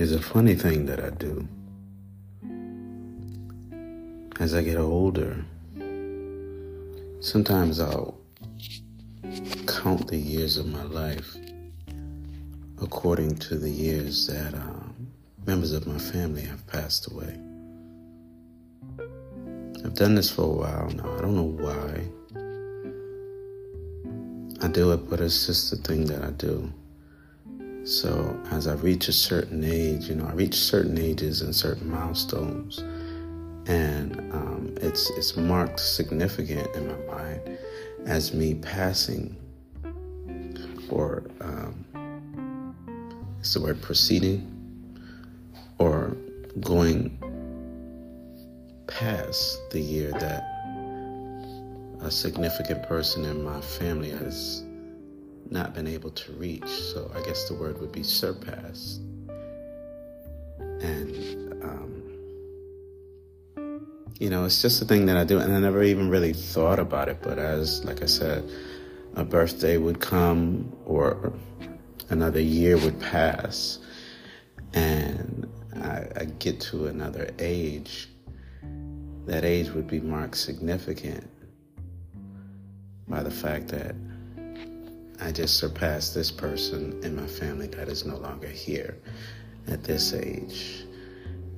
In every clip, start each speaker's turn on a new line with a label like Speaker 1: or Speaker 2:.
Speaker 1: There's a funny thing that I do. As I get older, sometimes I'll count the years of my life according to the years that um, members of my family have passed away. I've done this for a while now. I don't know why. I do it, but it's just a thing that I do. So as I reach a certain age, you know, I reach certain ages and certain milestones, and um, it's it's marked significant in my mind as me passing, or um, it's the word proceeding, or going past the year that a significant person in my family has not been able to reach. So I guess the word would be surpassed. And, um, you know, it's just a thing that I do. And I never even really thought about it. But as, like I said, a birthday would come or another year would pass and I, I get to another age, that age would be marked significant by the fact that I just surpassed this person in my family that is no longer here at this age.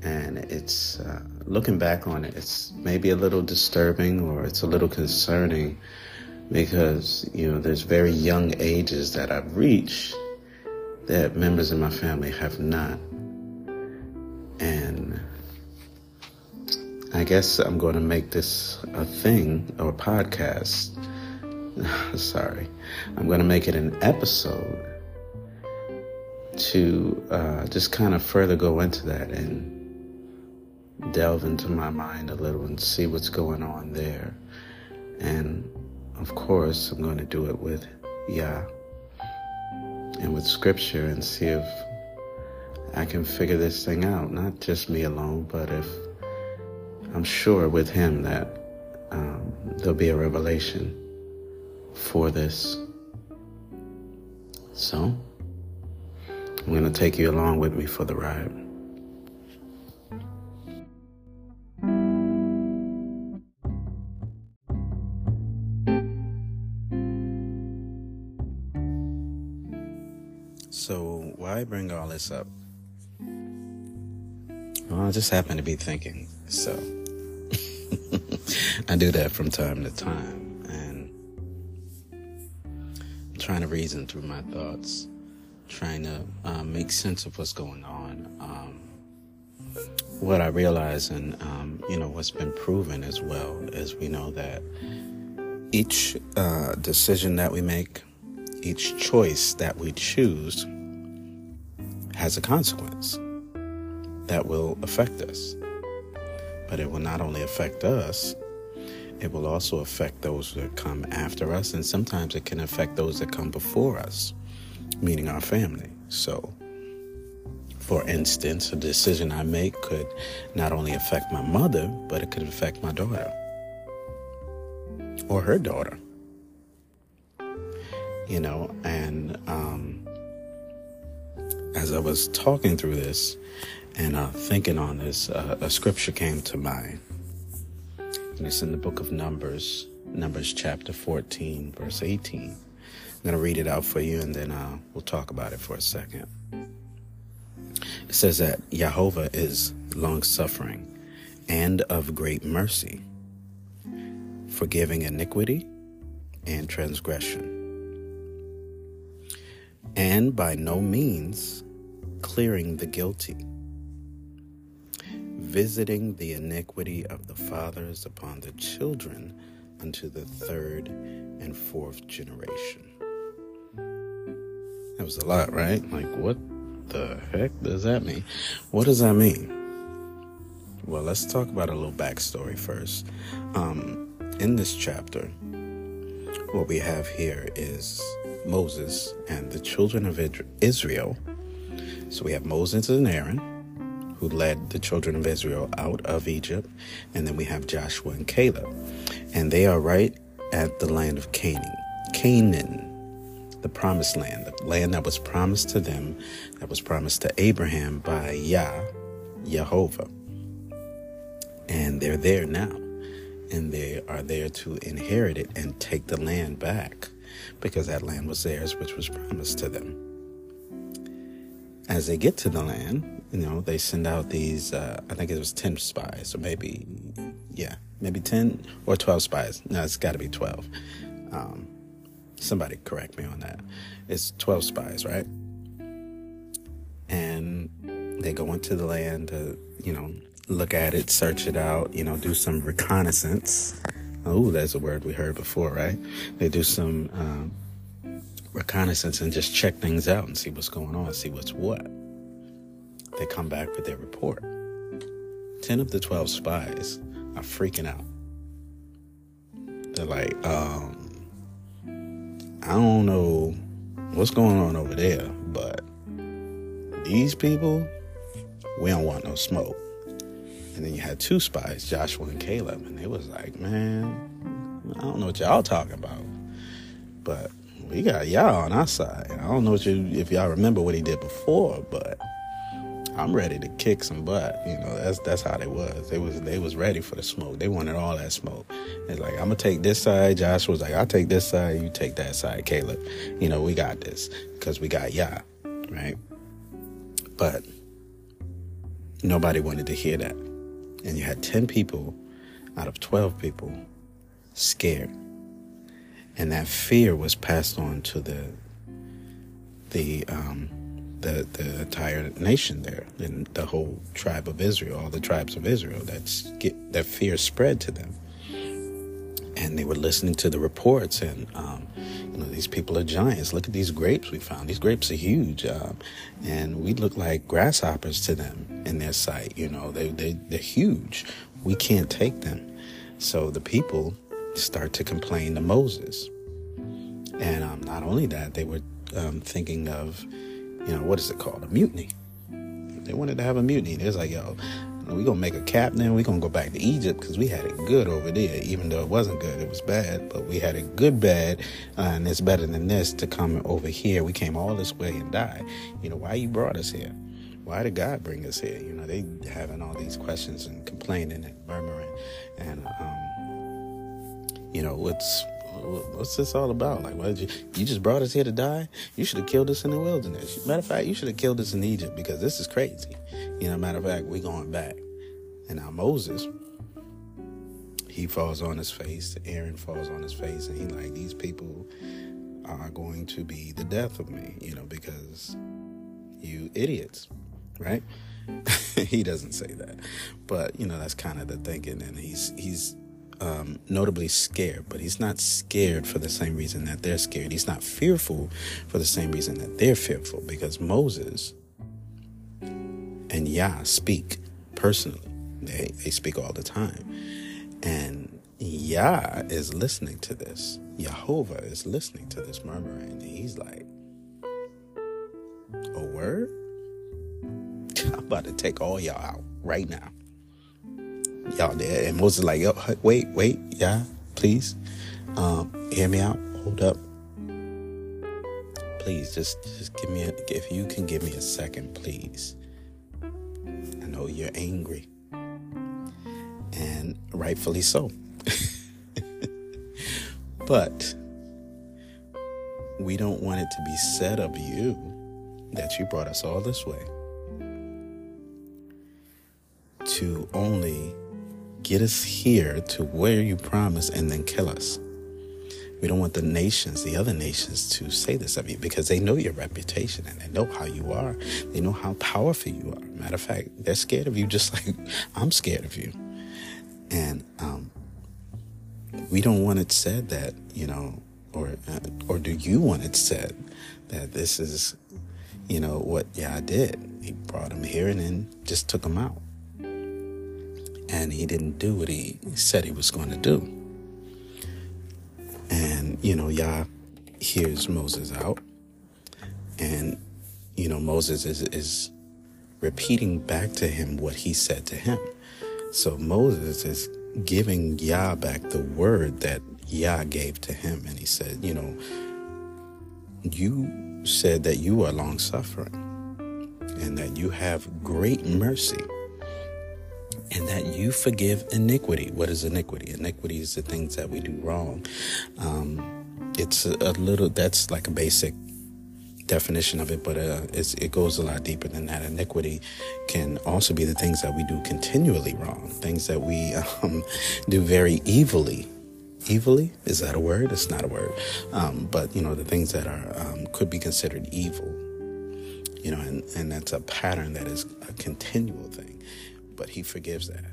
Speaker 1: And it's uh, looking back on it, it's maybe a little disturbing or it's a little concerning because, you know, there's very young ages that I've reached that members of my family have not. And I guess I'm going to make this a thing or a podcast sorry, I'm going to make it an episode to uh, just kind of further go into that and delve into my mind a little and see what's going on there. And of course, I'm going to do it with Yah and with scripture and see if I can figure this thing out. Not just me alone, but if I'm sure with Him that um, there'll be a revelation for this. So, I'm going to take you along with me for the ride. So, why bring all this up? Well, I just happen to be thinking, so I do that from time to time trying to reason through my thoughts, trying to um, make sense of what's going on. Um, what I realize, and um, you know, what's been proven as well, is we know that each uh, decision that we make, each choice that we choose, has a consequence that will affect us. But it will not only affect us, it will also affect those that come after us, and sometimes it can affect those that come before us, meaning our family. So, for instance, a decision I make could not only affect my mother, but it could affect my daughter or her daughter. You know, and um, as I was talking through this and uh, thinking on this, uh, a scripture came to mind it's in the book of Numbers, Numbers chapter 14, verse 18. I'm going to read it out for you and then uh, we'll talk about it for a second. It says that Jehovah is long suffering and of great mercy, forgiving iniquity and transgression, and by no means clearing the guilty visiting the iniquity of the fathers upon the children unto the third and fourth generation. That was a lot, right? Like, what the heck does that mean? What does that mean? Well, let's talk about a little backstory first. Um, in this chapter, what we have here is Moses and the children of Israel. So we have Moses and Aaron who led the children of Israel out of Egypt. And then we have Joshua and Caleb. And they are right at the land of Canaan. Canaan. the promised land, the land that was promised to them, that was promised to Abraham by Yah, Jehovah. And they're there now. And they are there to inherit it and take the land back because that land was theirs, which was promised to them. As they get to the land, you know, they send out these, uh, I think it was 10 spies, or maybe, yeah, maybe 10 or 12 spies. No, it's got to be 12. Um, somebody correct me on that. It's 12 spies, right? And they go into the land to, you know, look at it, search it out, you know, do some reconnaissance. Oh, that's a word we heard before, right? They do some um, reconnaissance and just check things out and see what's going on, see what's what. They come back with their report. 10 of the 12 spies are freaking out. They're like, um, I don't know what's going on over there, but these people, we don't want no smoke. And then you had two spies, Joshua and Caleb, and they was like, man, I don't know what y'all talking about, but we got y'all on our side. I don't know you, if y'all remember what he did before, but I'm ready to kick some butt. You know, that's that's how they was. They was they was ready for the smoke. They wanted all that smoke. It's like I'm gonna take this side. Josh was like, I'll take this side. You take that side, Caleb. You know, we got this because we got Yah, right? But nobody wanted to hear that, and you had ten people out of twelve people scared, and that fear was passed on to the the um, the, the entire nation there and the whole tribe of Israel, all the tribes of Israel. That's get, that fear spread to them, and they were listening to the reports. And um, you know, these people are giants. Look at these grapes we found. These grapes are huge, um, and we look like grasshoppers to them in their sight. You know, they they they're huge. We can't take them. So the people start to complain to Moses. And um, not only that, they were um, thinking of you know, what is it called? A mutiny. They wanted to have a mutiny. They was like, yo, we gonna make a cap captain. We gonna go back to Egypt because we had it good over there. Even though it wasn't good, it was bad. But we had it good, bad, uh, and it's better than this to come over here. We came all this way and die. You know why you brought us here? Why did God bring us here? You know they having all these questions and complaining and murmuring, and um, you know what's what's this all about? Like, did you, you just brought us here to die? You should have killed us in the wilderness. Matter of fact, you should have killed us in Egypt because this is crazy. You know, matter of fact, we're going back. And now Moses, he falls on his face. Aaron falls on his face, and he like, these people are going to be the death of me, you know, because you idiots, right? he doesn't say that, but you know that's kind of the thinking, and he's he's um, notably scared, but he's not scared for the same reason that they're scared. He's not fearful for the same reason that they're fearful because Moses and Yah speak personally. They, they speak all the time. And Yah is listening to this. Jehovah is listening to this murmuring. And he's like, A word? I'm about to take all y'all out right now y'all there. And Moses like, yo, wait, wait, yeah, please, um, hear me out. Hold up, please. Just, just give me a. If you can give me a second, please. I know you're angry, and rightfully so. but we don't want it to be said of you that you brought us all this way to only get us here to where you promise and then kill us. We don't want the nations, the other nations, to say this of you because they know your reputation and they know how you are. They know how powerful you are. Matter of fact, they're scared of you just like I'm scared of you. And um, we don't want it said that, you know, or uh, or do you want it said that this is, you know, what Yah did? He brought him here and then just took him out and he didn't do what he said he was going to do. And, you know, Yah hears Moses out, and, you know, Moses is, is repeating back to him what he said to him. So Moses is giving Yah back the word that Yah gave to him. And he said, you know, you said that you are long suffering and that you have great mercy and that you forgive iniquity. What is iniquity? Iniquity is the things that we do wrong. Um, it's a, little, that's like a basic definition of it, but uh, it goes a lot deeper than that. Iniquity can also be the things that we do continually wrong, things that we um, do very evilly. Evilly is that a word? It's not a word, um, but you know the things that are um, could be considered evil. You know, and, and that's a pattern that is a continual thing but he forgives that.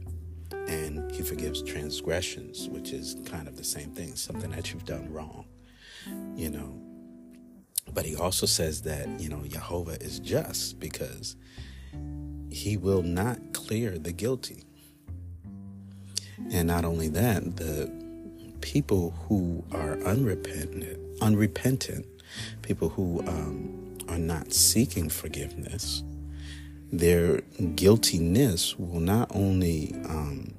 Speaker 1: And he forgives transgressions, which is kind of the same thing, something that you've done wrong, you know. But he also says that, you know, Jehovah is just because he will not clear the guilty. And not only that, the people who are unrepentant, unrepentant, people who um, are not seeking forgiveness, their guiltiness will not only um,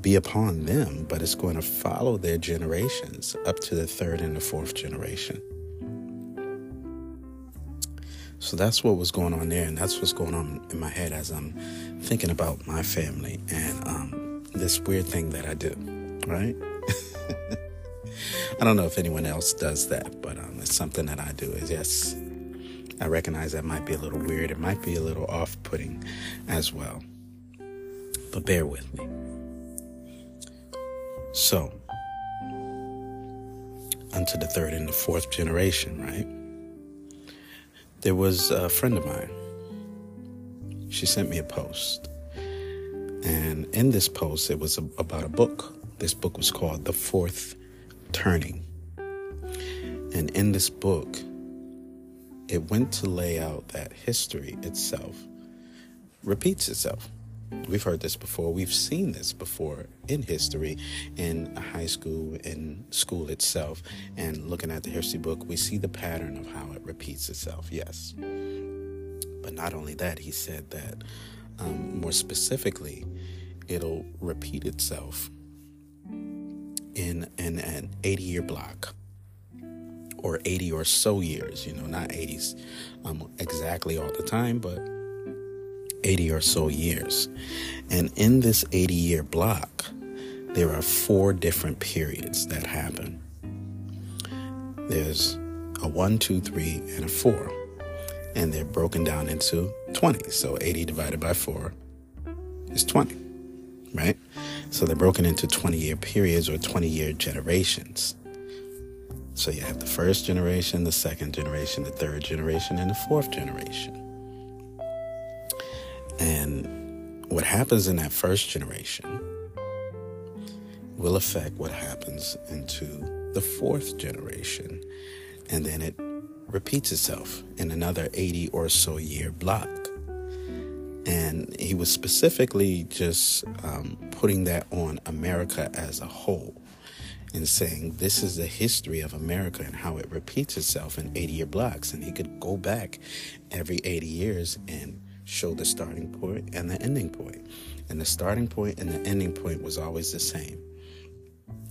Speaker 1: be upon them, but it's going to follow their generations up to the third and the fourth generation. So that's what was going on there, and that's what's going on in my head as I'm thinking about my family and um, this weird thing that I do, right? I don't know if anyone else does that, but um, it's something that I do. Is yes, I recognize that might be a little weird. It might be a little off putting as well. But bear with me. So, unto the third and the fourth generation, right? There was a friend of mine. She sent me a post. And in this post, it was a, about a book. This book was called The Fourth Turning. And in this book, it went to lay out that history itself repeats itself. We've heard this before. We've seen this before in history, in high school, in school itself. And looking at the history book, we see the pattern of how it repeats itself, yes. But not only that, he said that um, more specifically, it'll repeat itself in, in an 80 year block or 80 or so years, you know, not 80s um, exactly all the time, but 80 or so years. And in this 80 year block, there are four different periods that happen. There's a one, two, three, and a four. And they're broken down into 20. So 80 divided by four is 20, right? So they're broken into 20 year periods or 20 year generations. So you have the first generation, the second generation, the third generation, and the fourth generation. And what happens in that first generation will affect what happens into the fourth generation. And then it repeats itself in another 80 or so year block. And he was specifically just um, putting that on America as a whole and saying this is the history of America and how it repeats itself in 80 year blocks. And he could go back every 80 years and show the starting point and the ending point. And the starting point and the ending point was always the same.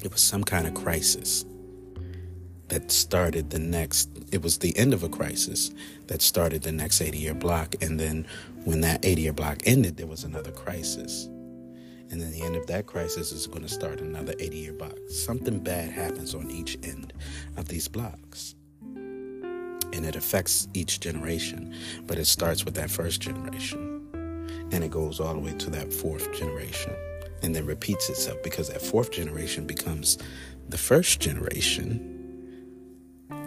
Speaker 1: It was some kind of crisis that started the next, it was the end of a crisis that started the next 80 year block. And then when that 80 year block ended, there was another crisis. And then the end of that crisis is going to start another 80 year block. Something bad happens on each end of these blocks. And it affects each generation, but it starts with that first generation. And it goes all the way to that fourth generation. And then repeats itself because that fourth generation becomes the first generation.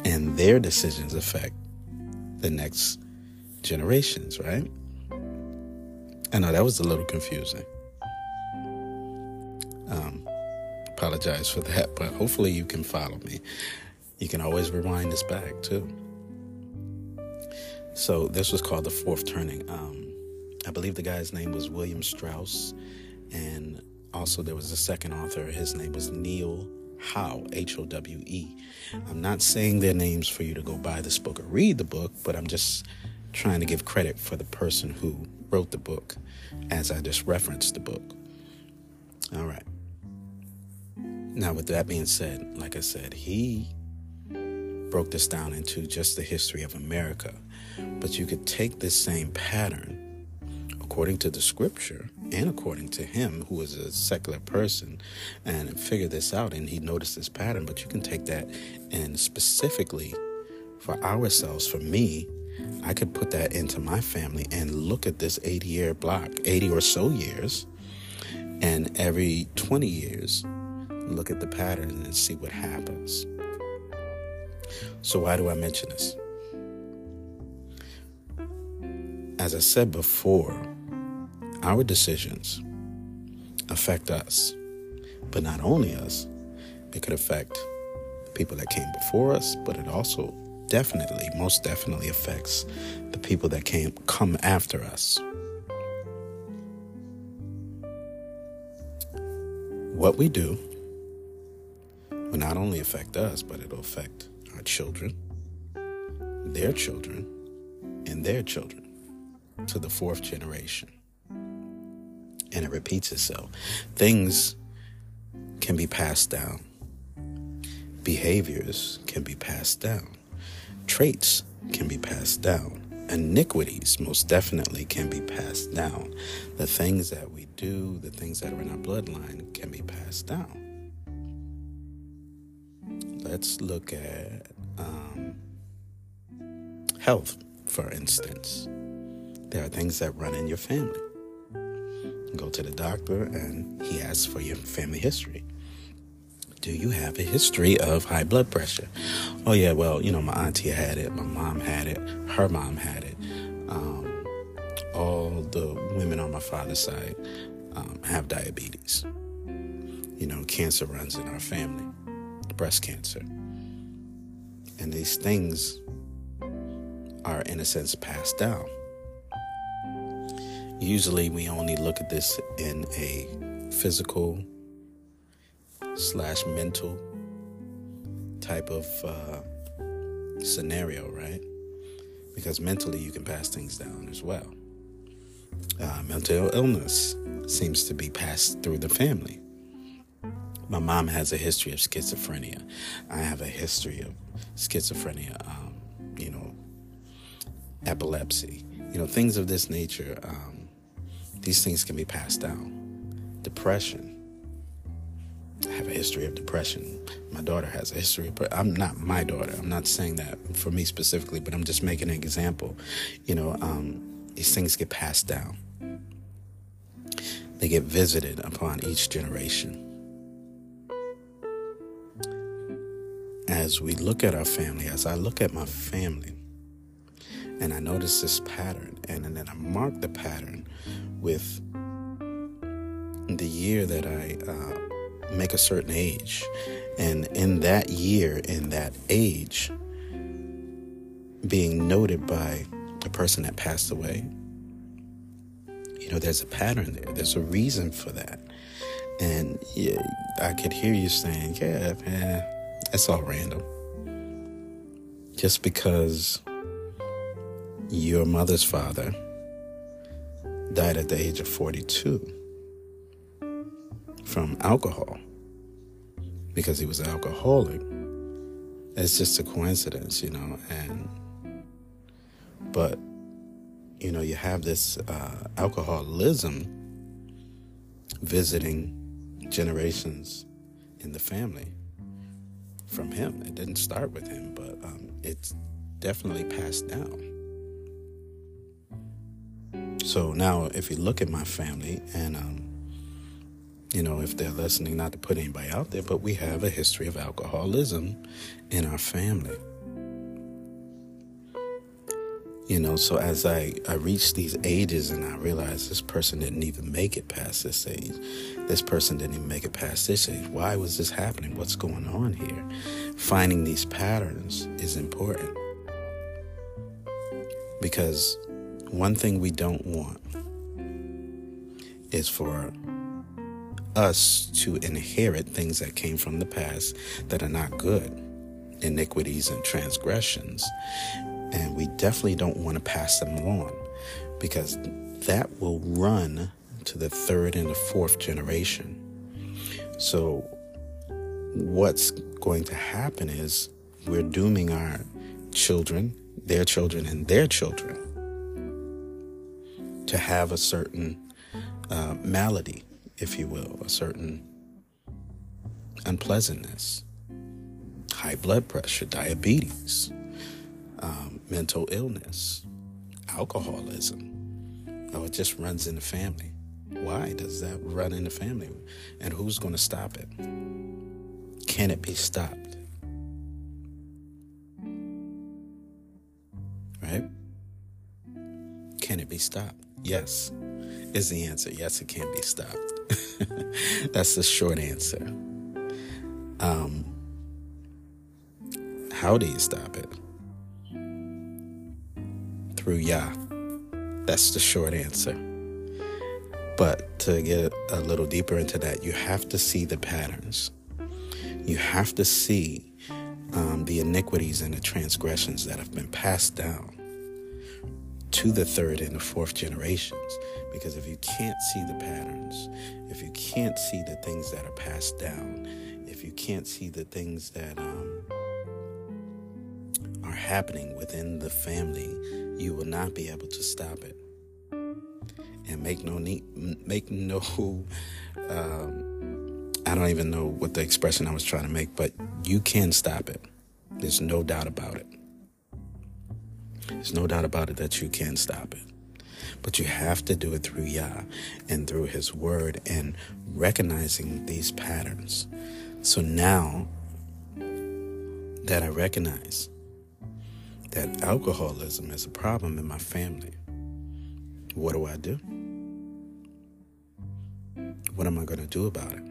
Speaker 1: And their decisions affect the next generations, right? I know that was a little confusing. Apologize for that, but hopefully you can follow me. You can always rewind this back too. So this was called the fourth turning. Um, I believe the guy's name was William Strauss, and also there was a second author. His name was Neil Howe, H O W E. I'm not saying their names for you to go buy this book or read the book, but I'm just trying to give credit for the person who wrote the book as I just referenced the book. All right. Now, with that being said, like I said, he broke this down into just the history of America. But you could take this same pattern, according to the scripture and according to him, who was a secular person, and figure this out. And he noticed this pattern. But you can take that and specifically for ourselves, for me, I could put that into my family and look at this 80 year block, 80 or so years, and every 20 years, look at the pattern and see what happens. So, why do I mention this? As I said before, our decisions affect us, but not only us, it could affect people that came before us, but it also definitely, most definitely affects the people that came come after us. What we do will not only affect us, but it'll affect our children, their children, and their children to the fourth generation. And it repeats itself. Things can be passed down, behaviors can be passed down, traits can be passed down. Iniquities most definitely can be passed down. The things that we do, the things that are in our bloodline can be passed down. Let's look at um, health, for instance. There are things that run in your family. You go to the doctor and he asks for your family history. Do you have a history of high blood pressure? Oh, yeah, well, you know, my auntie had it, my mom had it, her mom had it. Um, all the women on my father's side um, have diabetes. You know, cancer runs in our family, breast cancer. And these things are, in a sense, passed down. Usually, we only look at this in a physical slash mental type of uh, scenario, right? Because mentally, you can pass things down as well. Uh, mental illness seems to be passed through the family. My mom has a history of schizophrenia. I have a history of schizophrenia, um, you know, epilepsy, you know, things of this nature. Um, these things can be passed down. Depression. I have a history of depression. My daughter has a history, but I'm not my daughter. I'm not saying that for me specifically, but I'm just making an example. You know, um, these things get passed down. They get visited upon each generation. As we look at our family, as I look at my family, and I notice this pattern, and, and then I mark the pattern with the year that I uh, make a certain age. And in that year, in that age, being noted by a person that passed away, you know, there's a pattern there. There's a reason for that. And yeah, I could hear you saying, yeah, man, that's all random. Just because your mother's father died at the age of 42 from alcohol because he was an alcoholic. It's just a coincidence, you know, and but you know, you have this uh, alcoholism visiting generations in the family from him. It didn't start with him, but um, it's definitely passed down. So now, if you look at my family, and um, you know, if they're listening, not to put anybody out there, but we have a history of alcoholism in our family. You know, so as I, I reach these ages and I realize this person didn't even make it past this age, this person didn't even make it past this age. Why was this happening? What's going on here? Finding these patterns is important. Because one thing we don't want is for us to inherit things that came from the past that are not good, iniquities and transgressions. And we definitely don't want to pass them along because that will run to the third and the fourth generation. So, what's going to happen is we're dooming our children, their children, and their children to have a certain uh, malady, if you will, a certain unpleasantness, high blood pressure, diabetes, um, mental illness, alcoholism. Oh, it just runs in the family. Why does that run in the family? And who's going to stop it? Can it be stopped? Right? Can it be stopped? Yes, is the answer. Yes, it can be stopped. That's the short answer. Um, how do you stop it? Through Yah. That's the short answer. But to get a little deeper into that, you have to see the patterns. You have to see um, the iniquities and the transgressions that have been passed down to the third and the fourth generations. Because if you can't see the patterns, if you can't see the things that are passed down, if you can't see the things that um, are happening within the family, you will not be able to stop it and make no need, make no. Um, I don't even know what the expression I was trying to make, but you can stop it. There's no doubt about it. There's no doubt about it that you can stop it. But you have to do it through Yah and through His Word and recognizing these patterns. So now that I recognize that alcoholism is a problem in my family, what do I do? What am I going to do about it?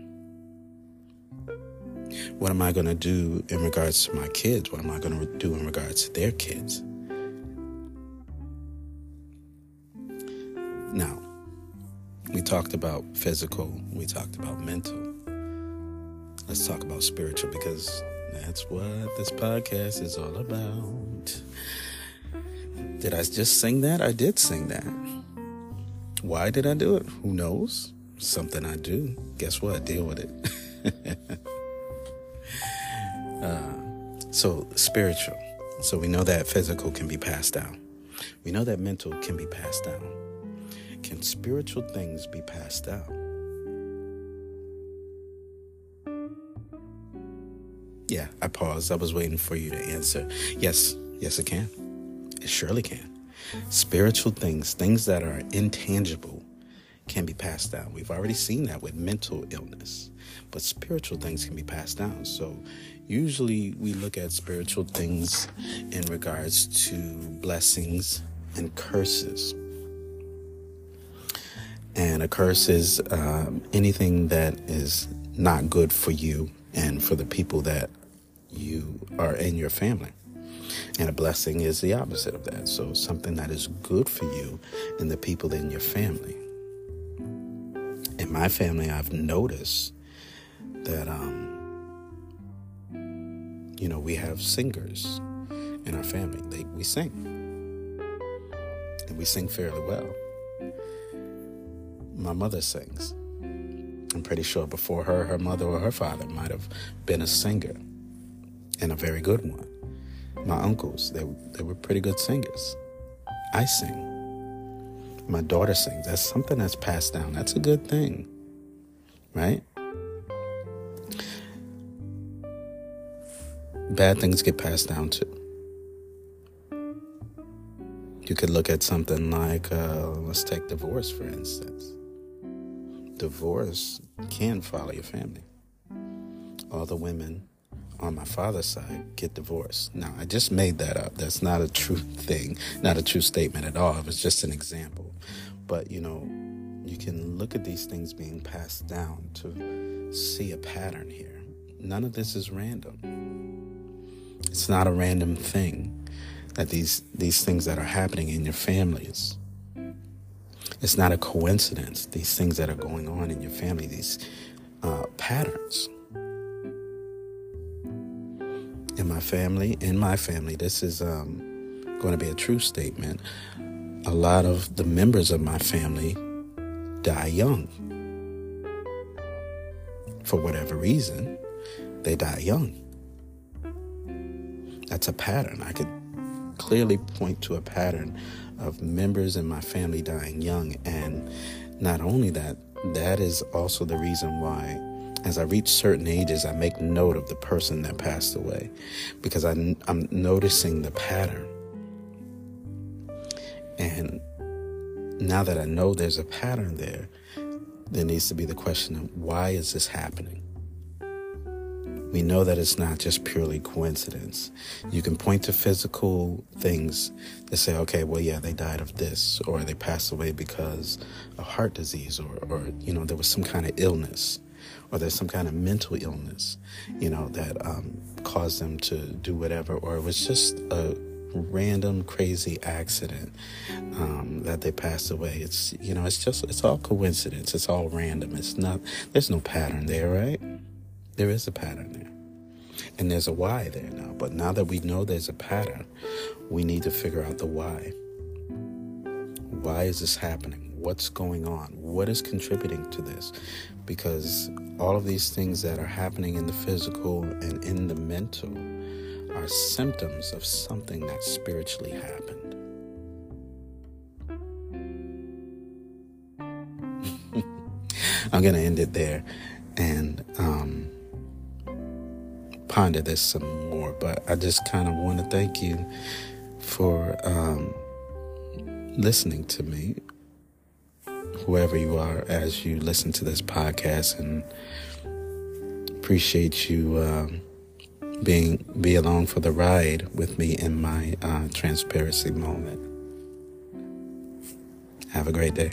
Speaker 1: What am I going to do in regards to my kids? What am I going to do in regards to their kids? Now, we talked about physical, we talked about mental. Let's talk about spiritual because that's what this podcast is all about. Did I just sing that? I did sing that. Why did I do it? Who knows? Something I do. Guess what? Deal with it. uh, so, spiritual. So, we know that physical can be passed down. We know that mental can be passed down. Can spiritual things be passed down? Yeah, I paused. I was waiting for you to answer. Yes, yes, it can. It surely can. Spiritual things, things that are intangible, can be passed down. We've already seen that with mental illness, but spiritual things can be passed down. So, usually we look at spiritual things in regards to blessings and curses. And a curse is um, anything that is not good for you and for the people that you are in your family. And a blessing is the opposite of that. So, something that is good for you and the people in your family. In my family, I've noticed that, um, you know, we have singers in our family. They, we sing. And we sing fairly well. My mother sings. I'm pretty sure before her, her mother or her father might have been a singer and a very good one. My uncles, they, they were pretty good singers. I sing. My daughter sings. That's something that's passed down. That's a good thing, right? Bad things get passed down too. You could look at something like, uh, let's take divorce, for instance. Divorce can follow your family. All the women on my father's side get divorced. Now, I just made that up. That's not a true thing, not a true statement at all. It was just an example. But, you know, you can look at these things being passed down to see a pattern here. None of this is random. It's not a random thing that these these things that are happening in your families. It's not a coincidence. These things that are going on in your family, these uh, patterns my family, in my family, this is um, going to be a true statement. A lot of the members of my family die young. For whatever reason, they die young. That's a pattern. I could clearly point to a pattern of members in my family dying young. And not only that, that is also the reason why, as I reach certain ages, I make note of the person that passed away because I, I'm noticing the pattern. And now that I know there's a pattern there, there needs to be the question of why is this happening? we know that it's not just purely coincidence. You can point to physical things that say, okay, well, yeah, they died of this, or they passed away because of heart disease, or, or you know, there was some kind of illness, or there's some kind of mental illness, you know, that um, caused them to do whatever, or it was just a random crazy accident um, that they passed away. It's you know, it's just it's all coincidence. It's all random. It's not. There's no pattern there, right? There is a pattern there. And there's a why there now. But now that we know there's a pattern, we need to figure out the why. Why is this happening? What's going on? What is contributing to this? Because all of these things that are happening in the physical and in the mental are symptoms of something that spiritually happened. I'm going to end it there. And, um, ponder this some more. But I just kind of want to thank you for um, listening to me, whoever you are, as you listen to this podcast, and appreciate you um, being be along for the ride with me in my uh, transparency moment. Have a great day.